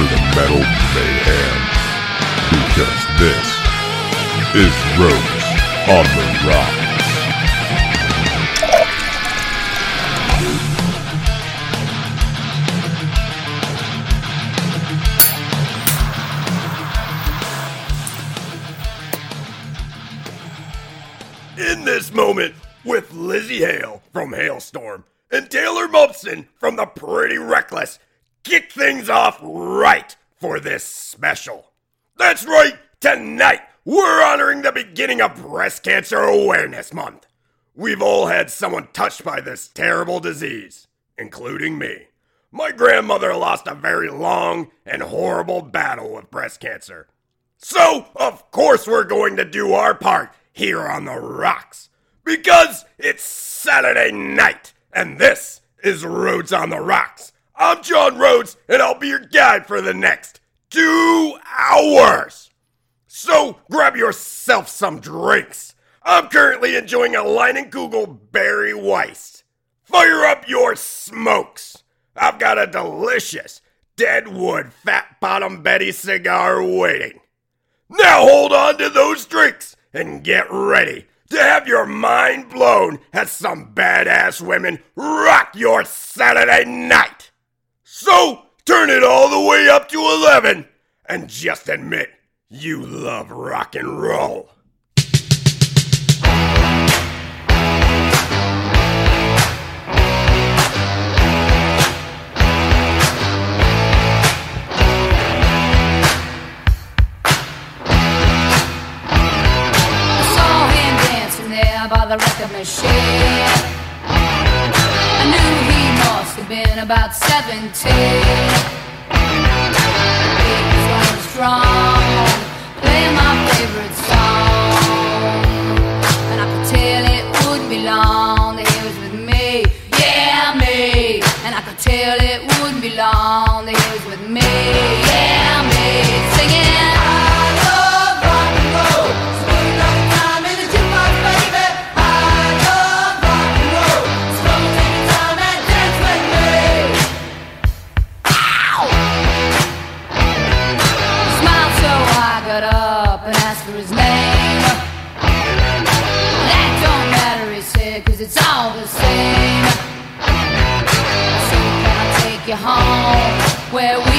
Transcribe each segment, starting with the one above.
for the metal mayhem. Because this is Rogues on the Rock. In this moment, with Lzzy Hale from Halestorm and Taylor Momsen from The Pretty Reckless, Peraton. Breast Cancer Awareness Month. We've all had someone touched by this terrible disease, including me. My grandmother lost a very long and horrible battle with breast cancer. So, of course, we're going to do our part here on the rocks. Because it's Saturday night, and this is Rhodes on the Rocks. I'm John Rhodes, and I'll be your guide for the next two hours. So grab yourself some drinks. I'm currently enjoying a Line and Google Barry Weiss. Fire up your smokes. I've got a delicious Deadwood Fat Bottom Betty cigar waiting. Now hold on to those drinks and get ready to have your mind blown as some badass women rock your Saturday night. So turn it all the way up to 11 and just admit you love rock and roll. by the record machine. been about 17. He's going strong, playing my favorite song. And I could tell it wouldn't be long that he was with me, yeah, me. And I could tell it wouldn't be long that he was with me, yeah. where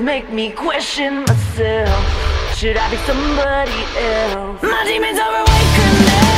make me question myself. Should I be somebody else? My demons are awakened.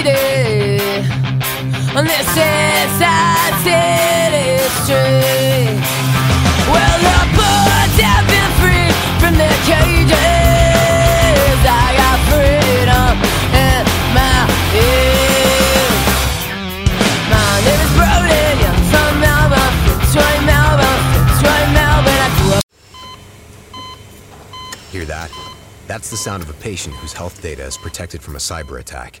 On this inside city street. Well, the birds have been free from their cages. I got freedom in my ears. My name is Brody. I'm from Melbourne, Melbourne, Melbourne. I. Hear that? That's the sound of a patient whose health data is protected from a cyber attack.